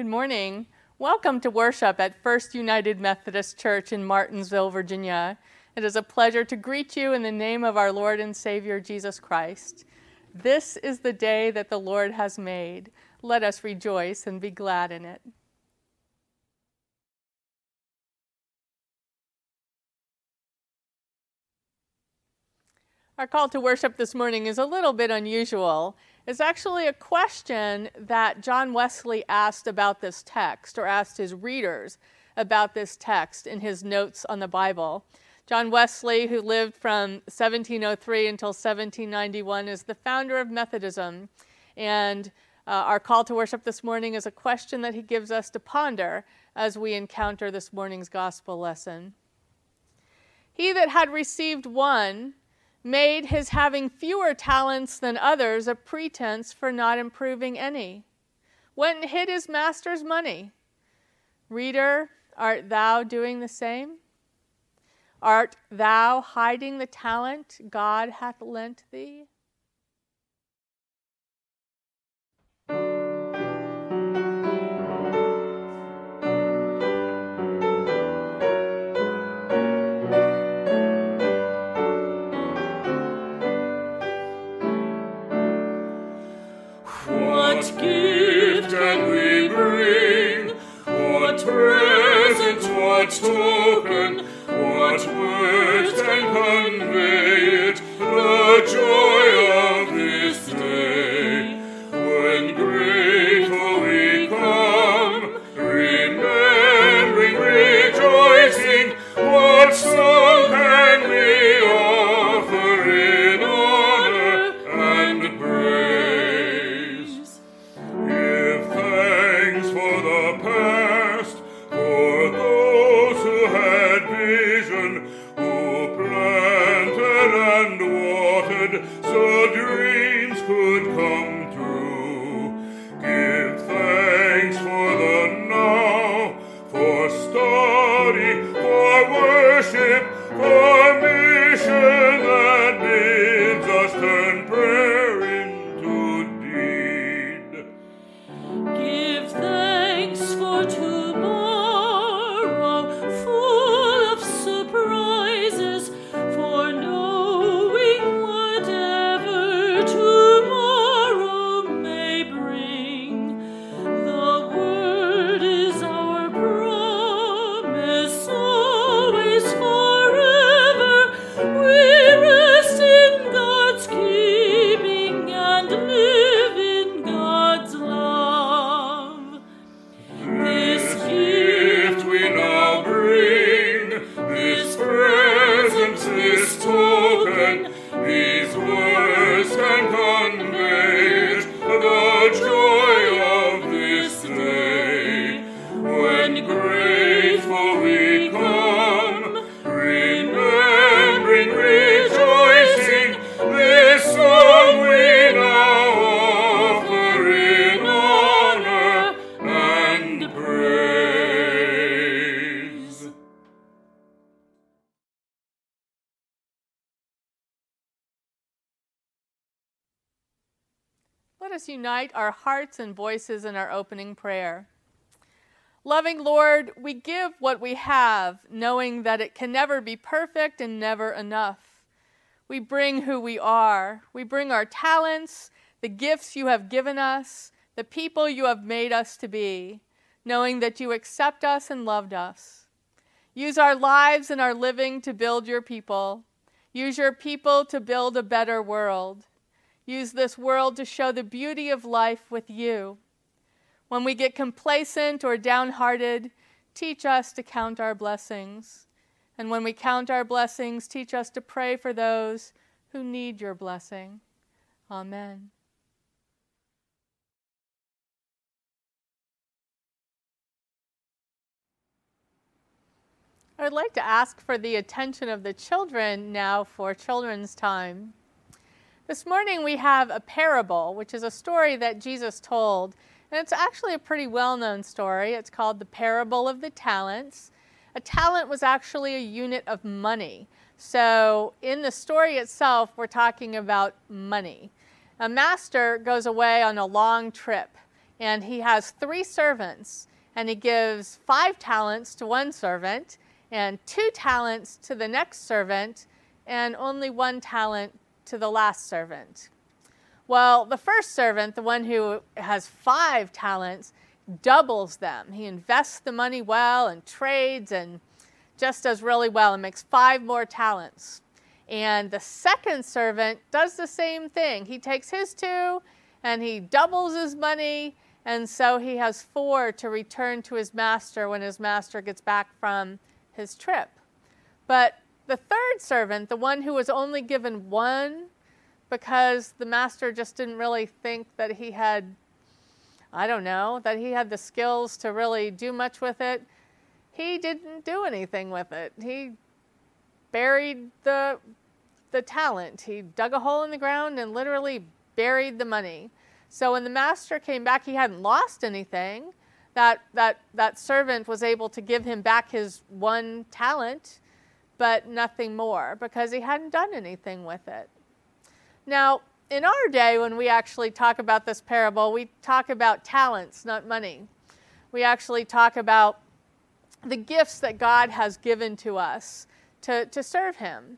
Good morning. Welcome to worship at First United Methodist Church in Martinsville, Virginia. It is a pleasure to greet you in the name of our Lord and Savior Jesus Christ. This is the day that the Lord has made. Let us rejoice and be glad in it. Our call to worship this morning is a little bit unusual is actually a question that John Wesley asked about this text, or asked his readers about this text in his notes on the Bible. John Wesley, who lived from 1703 until 1791, is the founder of Methodism. And uh, our call to worship this morning is a question that he gives us to ponder as we encounter this morning's gospel lesson. He that had received one made his having fewer talents than others a pretense for not improving any, went and hid his master's money. Reader, art thou doing the same? Art thou hiding the talent God hath lent thee? Token, what words can convey Let us unite our hearts and voices in our opening prayer. Loving Lord, we give what we have, knowing that it can never be perfect and never enough. We bring who we are. We bring our talents, the gifts you have given us, the people you have made us to be, knowing that you accept us and loved us. Use our lives and our living to build your people. Use your people to build a better world. Use this world to show the beauty of life with you. When we get complacent or downhearted, teach us to count our blessings. And when we count our blessings, teach us to pray for those who need your blessing. Amen. I would like to ask for the attention of the children now for children's time. This morning we have a parable, which is a story that Jesus told, and it's actually a pretty well known story. It's called the Parable of the Talents. A talent was actually a unit of money. So, in the story itself, we're talking about money. A master goes away on a long trip. and he has three servants, and he gives five talents to one servant, and two talents to the next servant, and only one talent to the last servant. Well, the first servant, the one who has five talents, doubles them. He invests the money well and trades and just does really well and makes five more talents. And the second servant does the same thing. He takes his two and he doubles his money, and so he has four to return to his master when his master gets back from his trip. But the third servant, the one who was only given one because the master just didn't really think that he had, I don't know, that he had the skills to really do much with it, he didn't do anything with it. He buried the the talent. He dug a hole in the ground and literally buried the money. So when the master came back, he hadn't lost anything. That that that servant was able to give him back his one talent, but nothing more because he hadn't done anything with it. Now, in our day, when we actually talk about this parable, we talk about talents, not money. We actually talk about the gifts that God has given to us to, to serve Him.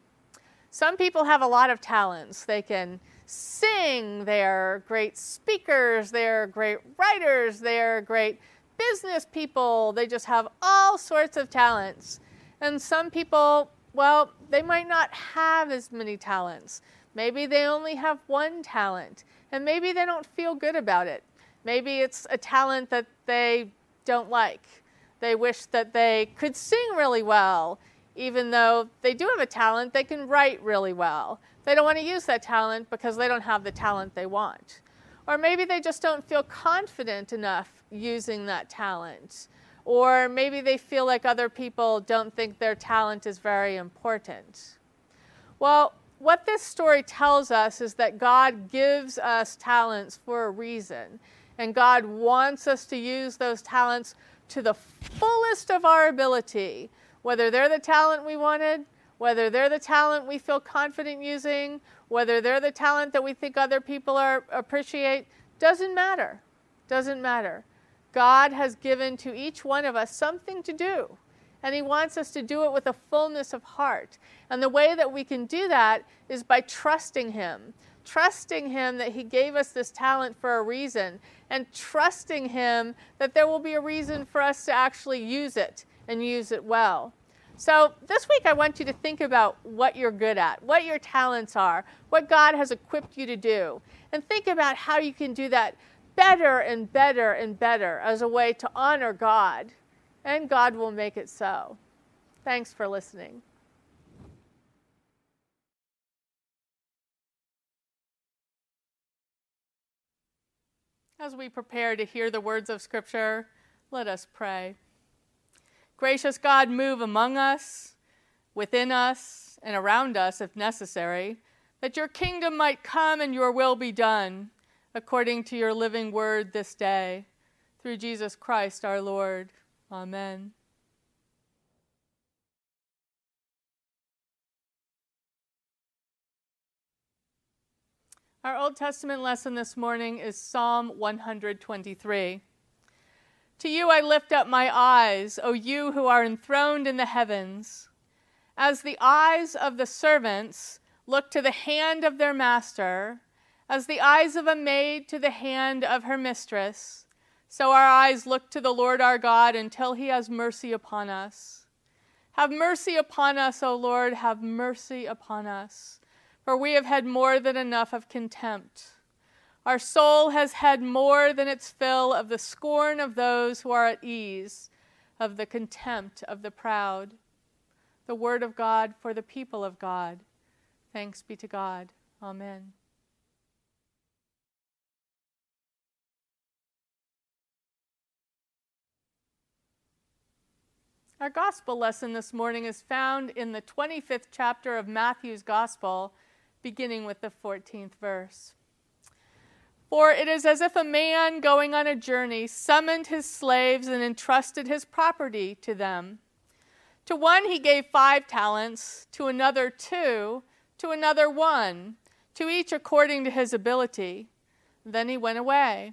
Some people have a lot of talents. They can sing, they're great speakers, they're great writers, they're great business people. They just have all sorts of talents. And some people, well, they might not have as many talents. Maybe they only have one talent, and maybe they don't feel good about it. Maybe it's a talent that they don't like. They wish that they could sing really well, even though they do have a talent, they can write really well. They don't want to use that talent because they don't have the talent they want. Or maybe they just don't feel confident enough using that talent. Or maybe they feel like other people don't think their talent is very important. Well, what this story tells us is that God gives us talents for a reason. And God wants us to use those talents to the fullest of our ability, whether they're the talent we wanted, whether they're the talent we feel confident using, whether they're the talent that we think other people are, appreciate, doesn't matter. Doesn't matter. God has given to each one of us something to do, and He wants us to do it with a fullness of heart. And the way that we can do that is by trusting Him, trusting Him that He gave us this talent for a reason, and trusting Him that there will be a reason for us to actually use it and use it well. So, this week I want you to think about what you're good at, what your talents are, what God has equipped you to do, and think about how you can do that better and better and better as a way to honor God, and God will make it so. Thanks for listening. As we prepare to hear the words of Scripture, let us pray. Gracious God, move among us, within us, and around us if necessary, that your kingdom might come and your will be done according to your living word this day. Through Jesus Christ our Lord. Amen. Our Old Testament lesson this morning is Psalm 123. To you I lift up my eyes, O you who are enthroned in the heavens. As the eyes of the servants look to the hand of their master, as the eyes of a maid to the hand of her mistress, so our eyes look to the Lord our God until he has mercy upon us. Have mercy upon us, O Lord, have mercy upon us for we have had more than enough of contempt. Our soul has had more than its fill of the scorn of those who are at ease, of the contempt of the proud. The word of God for the people of God. Thanks be to God. Amen. Our gospel lesson this morning is found in the 25th chapter of Matthew's Gospel beginning with the 14th verse. For it is as if a man going on a journey summoned his slaves and entrusted his property to them. To one he gave five talents, to another two, to another one, to each according to his ability. Then he went away.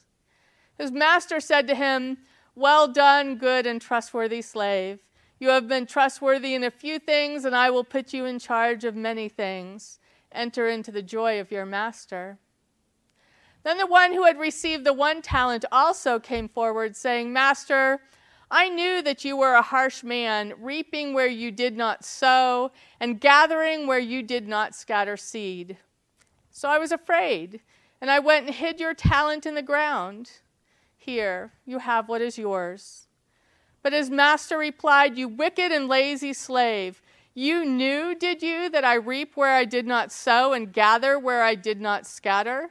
His master said to him, Well done, good and trustworthy slave. You have been trustworthy in a few things, and I will put you in charge of many things. Enter into the joy of your master. Then the one who had received the one talent also came forward, saying, Master, I knew that you were a harsh man, reaping where you did not sow, and gathering where you did not scatter seed. So I was afraid, and I went and hid your talent in the ground. Here, you have what is yours. But his master replied, You wicked and lazy slave, you knew, did you, that I reap where I did not sow and gather where I did not scatter?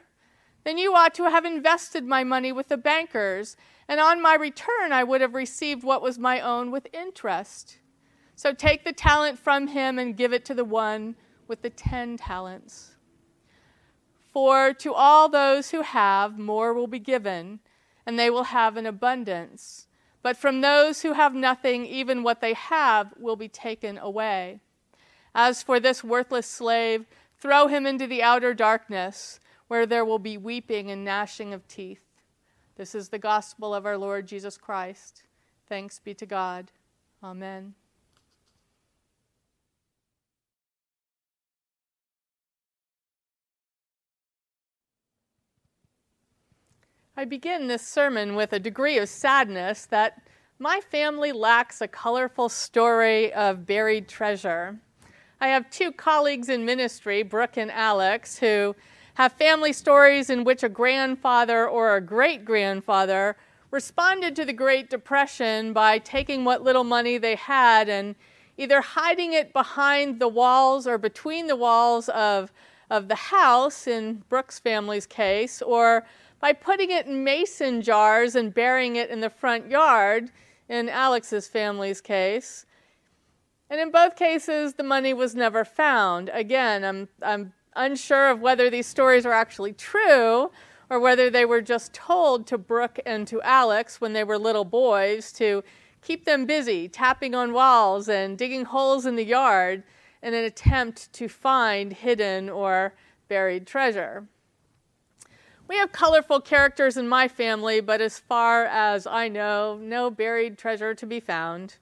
Then you ought to have invested my money with the bankers, and on my return I would have received what was my own with interest. So take the talent from him and give it to the one with the ten talents. For to all those who have, more will be given and they will have an abundance. But from those who have nothing, even what they have will be taken away. As for this worthless slave, throw him into the outer darkness, where there will be weeping and gnashing of teeth. This is the gospel of our Lord Jesus Christ. Thanks be to God. Amen. I begin this sermon with a degree of sadness that my family lacks a colorful story of buried treasure. I have two colleagues in ministry, Brooke and Alex, who have family stories in which a grandfather or a great grandfather responded to the Great Depression by taking what little money they had and either hiding it behind the walls or between the walls of, of the house, in Brooke's family's case, or by putting it in mason jars and burying it in the front yard, in Alex's family's case. And in both cases, the money was never found. Again, I'm, I'm unsure of whether these stories are actually true or whether they were just told to Brooke and to Alex when they were little boys to keep them busy, tapping on walls and digging holes in the yard in an attempt to find hidden or buried treasure. We have colorful characters in my family, but as far as I know, no buried treasure to be found.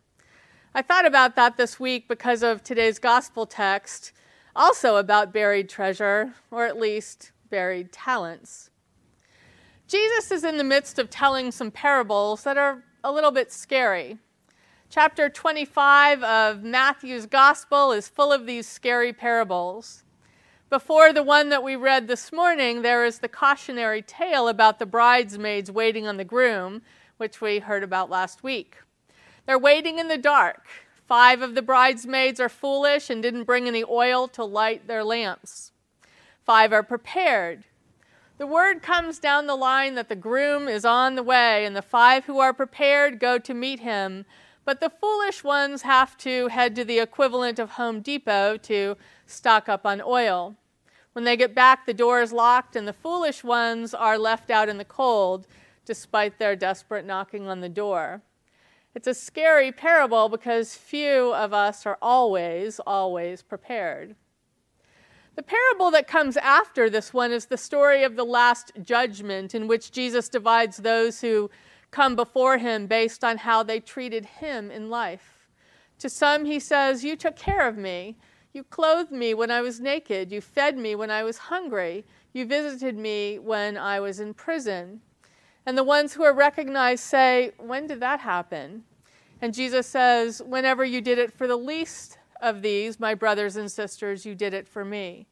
I thought about that this week because of today's gospel text, also about buried treasure, or at least buried talents. Jesus is in the midst of telling some parables that are a little bit scary. Chapter 25 of Matthew's gospel is full of these scary parables. Before the one that we read this morning, there is the cautionary tale about the bridesmaids waiting on the groom, which we heard about last week. They're waiting in the dark. Five of the bridesmaids are foolish and didn't bring any oil to light their lamps. Five are prepared. The word comes down the line that the groom is on the way, and the five who are prepared go to meet him. But the foolish ones have to head to the equivalent of Home Depot to stock up on oil. When they get back, the door is locked, and the foolish ones are left out in the cold despite their desperate knocking on the door. It's a scary parable because few of us are always, always prepared. The parable that comes after this one is the story of the last judgment, in which Jesus divides those who come before him based on how they treated him in life. To some, he says, You took care of me. You clothed me when I was naked. You fed me when I was hungry. You visited me when I was in prison. And the ones who are recognized say, When did that happen? And Jesus says, Whenever you did it for the least of these, my brothers and sisters, you did it for me.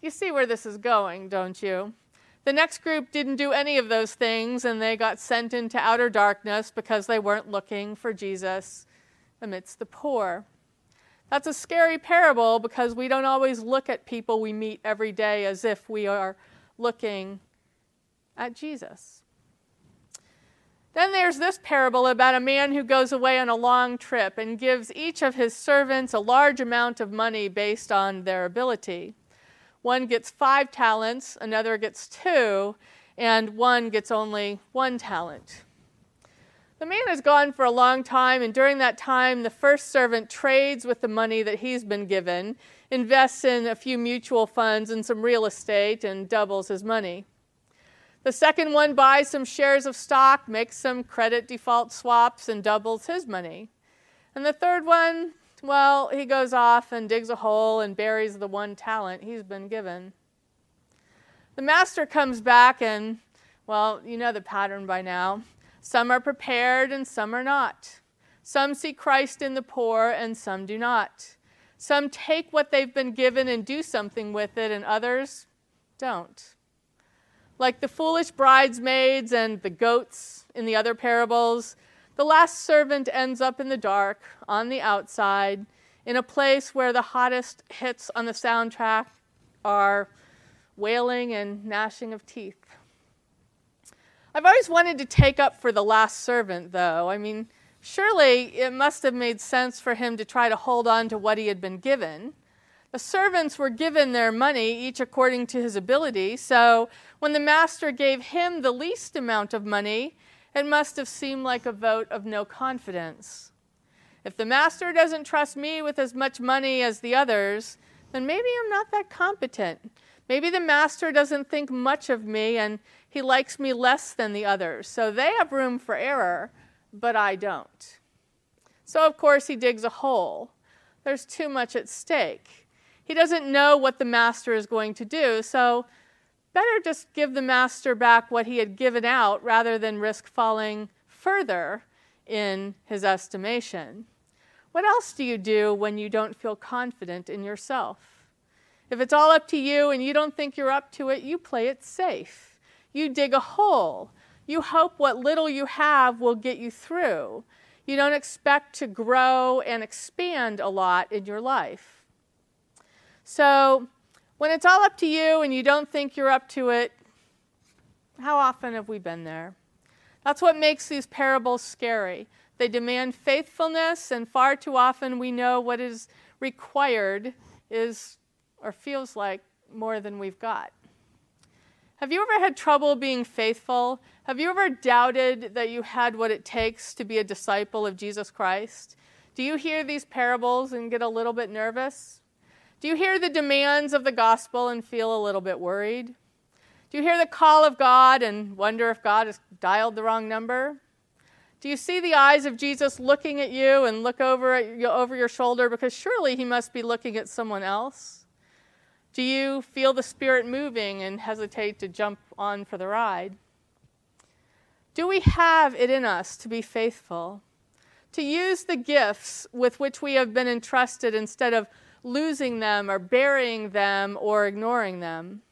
You see where this is going, don't you? The next group didn't do any of those things, and they got sent into outer darkness because they weren't looking for Jesus amidst the poor. That's a scary parable because we don't always look at people we meet every day as if we are looking at Jesus. Then there's this parable about a man who goes away on a long trip and gives each of his servants a large amount of money based on their ability. One gets five talents, another gets two, and one gets only one talent. The man has gone for a long time, and during that time, the first servant trades with the money that he's been given, invests in a few mutual funds and some real estate, and doubles his money. The second one buys some shares of stock, makes some credit default swaps, and doubles his money. And the third one, well, he goes off and digs a hole and buries the one talent he's been given. The master comes back, and, well, you know the pattern by now. Some are prepared and some are not. Some see Christ in the poor and some do not. Some take what they've been given and do something with it, and others don't. Like the foolish bridesmaids and the goats in the other parables, the last servant ends up in the dark, on the outside, in a place where the hottest hits on the soundtrack are wailing and gnashing of teeth. I've always wanted to take up for the last servant, though. I mean, surely it must have made sense for him to try to hold on to what he had been given. The servants were given their money, each according to his ability, so when the master gave him the least amount of money, it must have seemed like a vote of no confidence. If the master doesn't trust me with as much money as the others, then maybe I'm not that competent. Maybe the master doesn't think much of me and he likes me less than the others. So they have room for error, but I don't. So, of course, he digs a hole. There's too much at stake. He doesn't know what the master is going to do, so better just give the master back what he had given out rather than risk falling further in his estimation. What else do you do when you don't feel confident in yourself? If it's all up to you and you don't think you're up to it, you play it safe. You dig a hole. You hope what little you have will get you through. You don't expect to grow and expand a lot in your life. So, when it's all up to you and you don't think you're up to it, how often have we been there? That's what makes these parables scary. They demand faithfulness, and far too often we know what is required is or feels like more than we've got. Have you ever had trouble being faithful? Have you ever doubted that you had what it takes to be a disciple of Jesus Christ? Do you hear these parables and get a little bit nervous? Do you hear the demands of the gospel and feel a little bit worried? Do you hear the call of God and wonder if God has dialed the wrong number? Do you see the eyes of Jesus looking at you and look over, at you, over your shoulder because surely he must be looking at someone else? Do you feel the Spirit moving and hesitate to jump on for the ride? Do we have it in us to be faithful? To use the gifts with which we have been entrusted instead of losing them or burying them or ignoring them?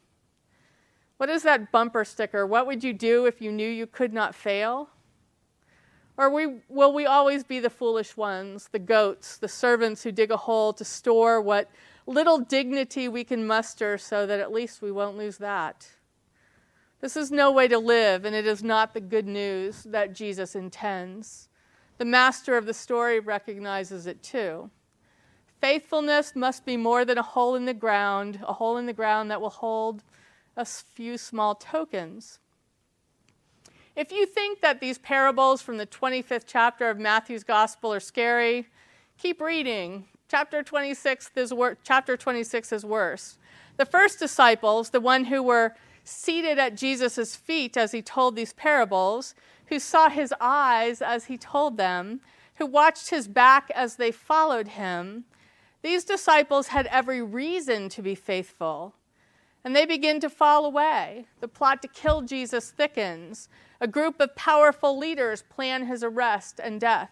What is that bumper sticker? What would you do if you knew you could not fail? Or we, will we always be the foolish ones, the goats, the servants who dig a hole to store what little dignity we can muster so that at least we won't lose that. This is no way to live, and it is not the good news that Jesus intends. The master of the story recognizes it too. Faithfulness must be more than a hole in the ground, a hole in the ground that will hold a few small tokens. If you think that these parables from the 25th chapter of Matthew's gospel are scary, keep reading. Chapter 26 is, wor- chapter 26 is worse. The first disciples, the one who were seated at Jesus' feet as he told these parables, who saw his eyes as he told them, who watched his back as they followed him, these disciples had every reason to be faithful. and they begin to fall away. The plot to kill Jesus thickens. A group of powerful leaders plan his arrest and death.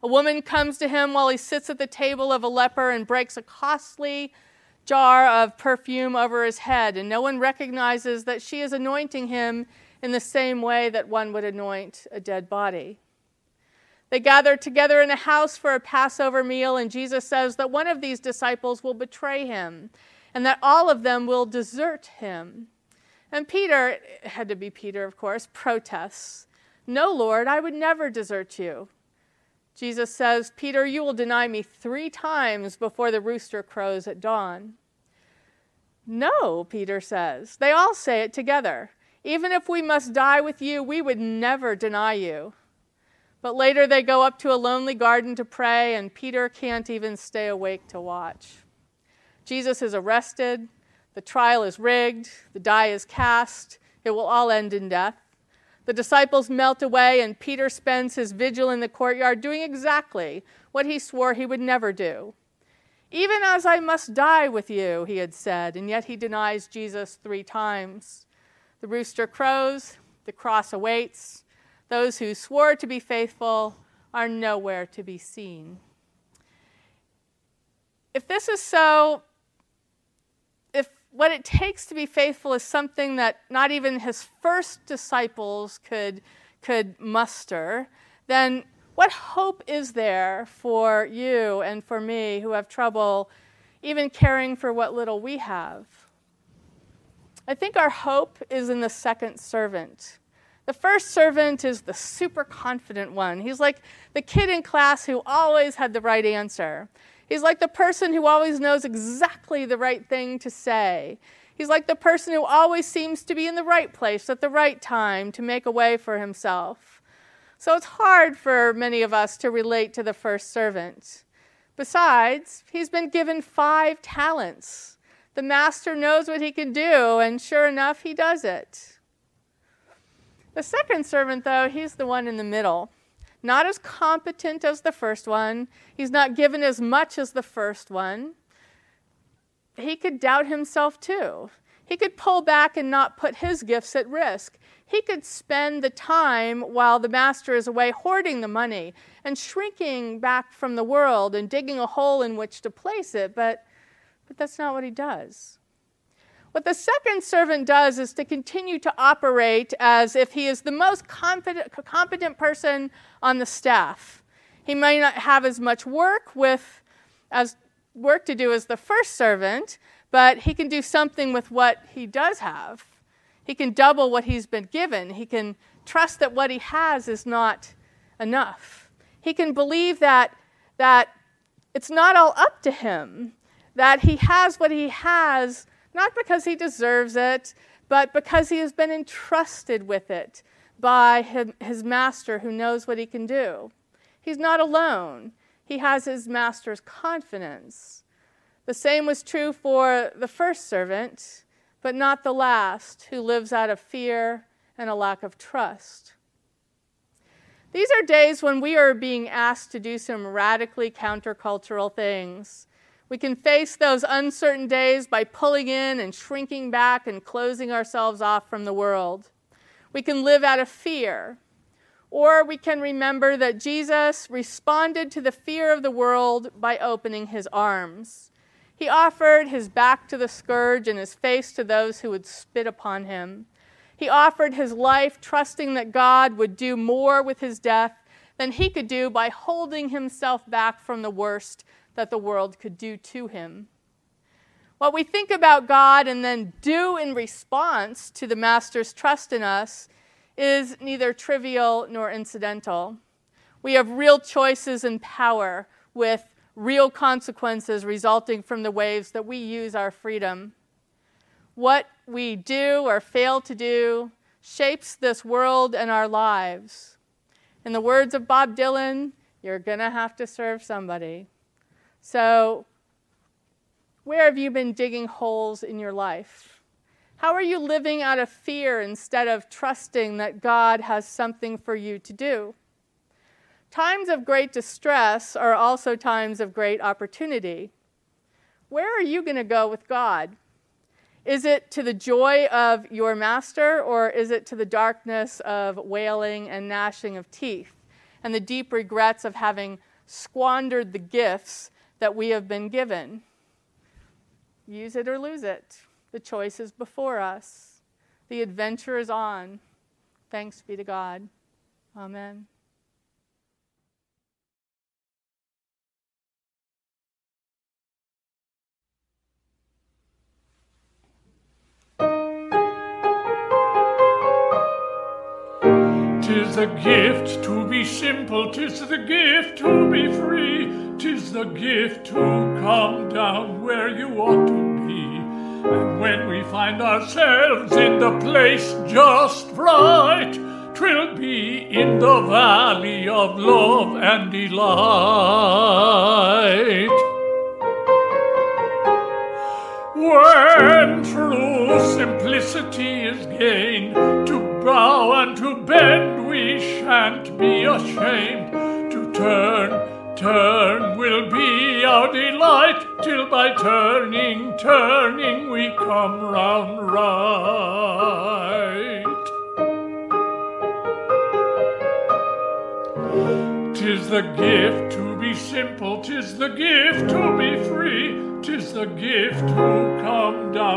A woman comes to him while he sits at the table of a leper and breaks a costly jar of perfume over his head, and no one recognizes that she is anointing him in the same way that one would anoint a dead body. They gather together in a house for a Passover meal, and Jesus says that one of these disciples will betray him and that all of them will desert him. And Peter, it had to be Peter, of course, protests No, Lord, I would never desert you. Jesus says, Peter, you will deny me three times before the rooster crows at dawn. No, Peter says. They all say it together. Even if we must die with you, we would never deny you. But later they go up to a lonely garden to pray, and Peter can't even stay awake to watch. Jesus is arrested, the trial is rigged, the die is cast, it will all end in death. The disciples melt away, and Peter spends his vigil in the courtyard doing exactly what he swore he would never do. Even as I must die with you, he had said, and yet he denies Jesus three times. The rooster crows, the cross awaits. Those who swore to be faithful are nowhere to be seen. If this is so, if what it takes to be faithful is something that not even his first disciples could, could muster, then what hope is there for you and for me who have trouble even caring for what little we have? I think our hope is in the second servant. The first servant is the super confident one. He's like the kid in class who always had the right answer. He's like the person who always knows exactly the right thing to say. He's like the person who always seems to be in the right place at the right time to make a way for himself. So it's hard for many of us to relate to the first servant. Besides, he's been given five talents. The master knows what he can do, and sure enough, he does it. The second servant, though, he's the one in the middle. Not as competent as the first one, he's not given as much as the first one. He could doubt himself too. He could pull back and not put his gifts at risk. He could spend the time while the master is away hoarding the money and shrinking back from the world and digging a hole in which to place it, but, but that's not what he does. What the second servant does is to continue to operate as if he is the most competent, competent person on the staff. He may not have as much work with as work to do as the first servant, but he can do something with what he does have. He can double what he's been given. He can trust that what he has is not enough. He can believe that that it's not all up to him, that he has what he has not because he deserves it, but because he has been entrusted with it by his master who knows what he can do. He's not alone, he has his master's confidence. The same was true for the first servant, but not the last, who lives out of fear and a lack of trust. These are days when we are being asked to do some radically countercultural things. We can face those uncertain days by pulling in and shrinking back and closing ourselves off from the world. We can live out of fear. Or we can remember that Jesus responded to the fear of the world by opening his arms. He offered his back to the scourge and his face to those who would spit upon him. He offered his life, trusting that God would do more with his death than he could do by holding himself back from the worst that the world could do to him. What we think about God and then do in response to the Master's trust in us is neither trivial nor incidental. We have real choices and power with real consequences resulting from the ways that we use our freedom. What we do or fail to do shapes this world and our lives. In the words of Bob Dylan, you're going to have to serve somebody. So, where have you been digging holes in your life? How are you living out of fear instead of trusting that God has something for you to do? Times of great distress are also times of great opportunity. Where are you going to go with God? Is it to the joy of your master, or is it to the darkness of wailing and gnashing of teeth, and the deep regrets of having squandered the gifts that we have been given? Use it or lose it. The choice is before us. The adventure is on. Thanks be to God. Amen. Tis the gift to be simple, tis the gift to be free, tis the gift to come down where you ought to be. And when we find ourselves in the place just right, twill be in the valley of love and delight. When true simplicity is gained, to bow and to bend we shan't be ashamed. To turn, turn will be our delight, till by turning, turning we come round right. Tis the gift to be simple, tis the gift to be free, tis the gift to come down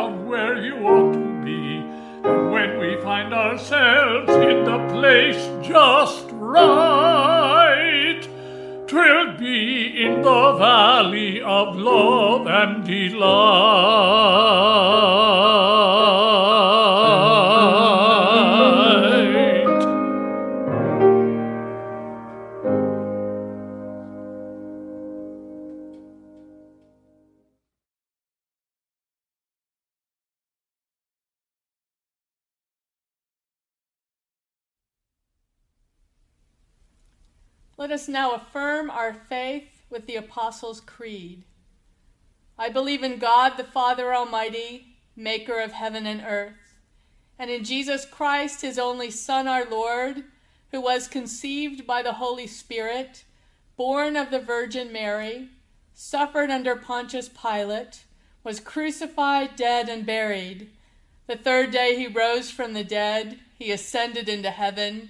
place just right, twill be in the valley of love and delight. Us now affirm our faith with the Apostles' Creed. I believe in God the Father Almighty, maker of heaven and earth, and in Jesus Christ, his only Son, our Lord, who was conceived by the Holy Spirit, born of the Virgin Mary, suffered under Pontius Pilate, was crucified, dead, and buried. The third day he rose from the dead, he ascended into heaven,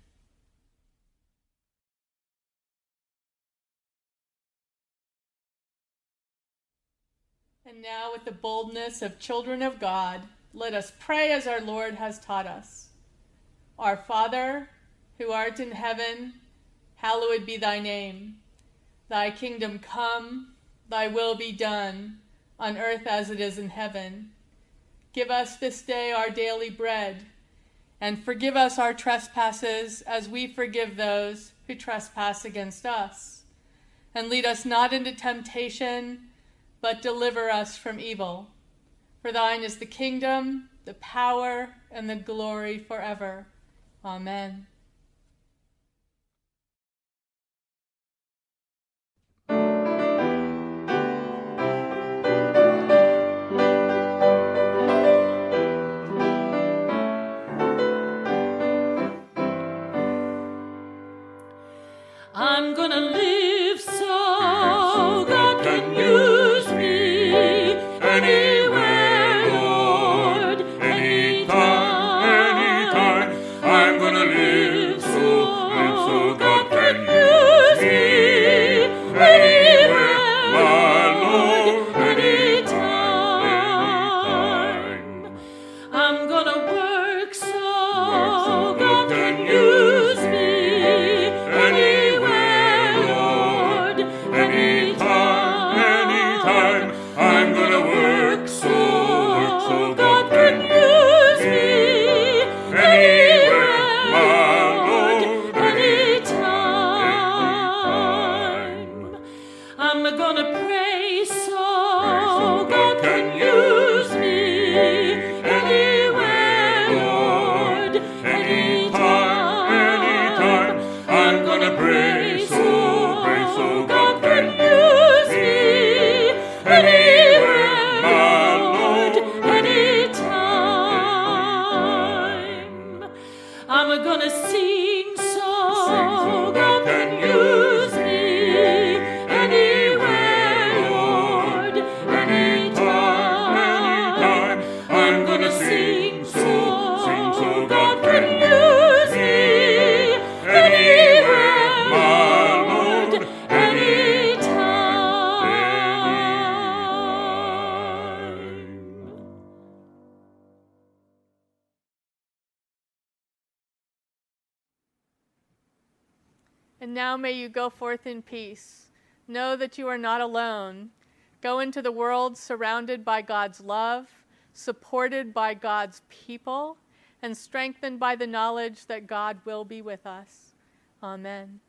And now, with the boldness of children of God, let us pray as our Lord has taught us. Our Father, who art in heaven, hallowed be thy name. Thy kingdom come, thy will be done, on earth as it is in heaven. Give us this day our daily bread, and forgive us our trespasses as we forgive those who trespass against us. And lead us not into temptation but deliver us from evil. For thine is the kingdom, the power, and the glory forever. Amen. I'm gonna live And now may you go forth in peace. Know that you are not alone. Go into the world surrounded by God's love, supported by God's people, and strengthened by the knowledge that God will be with us. Amen.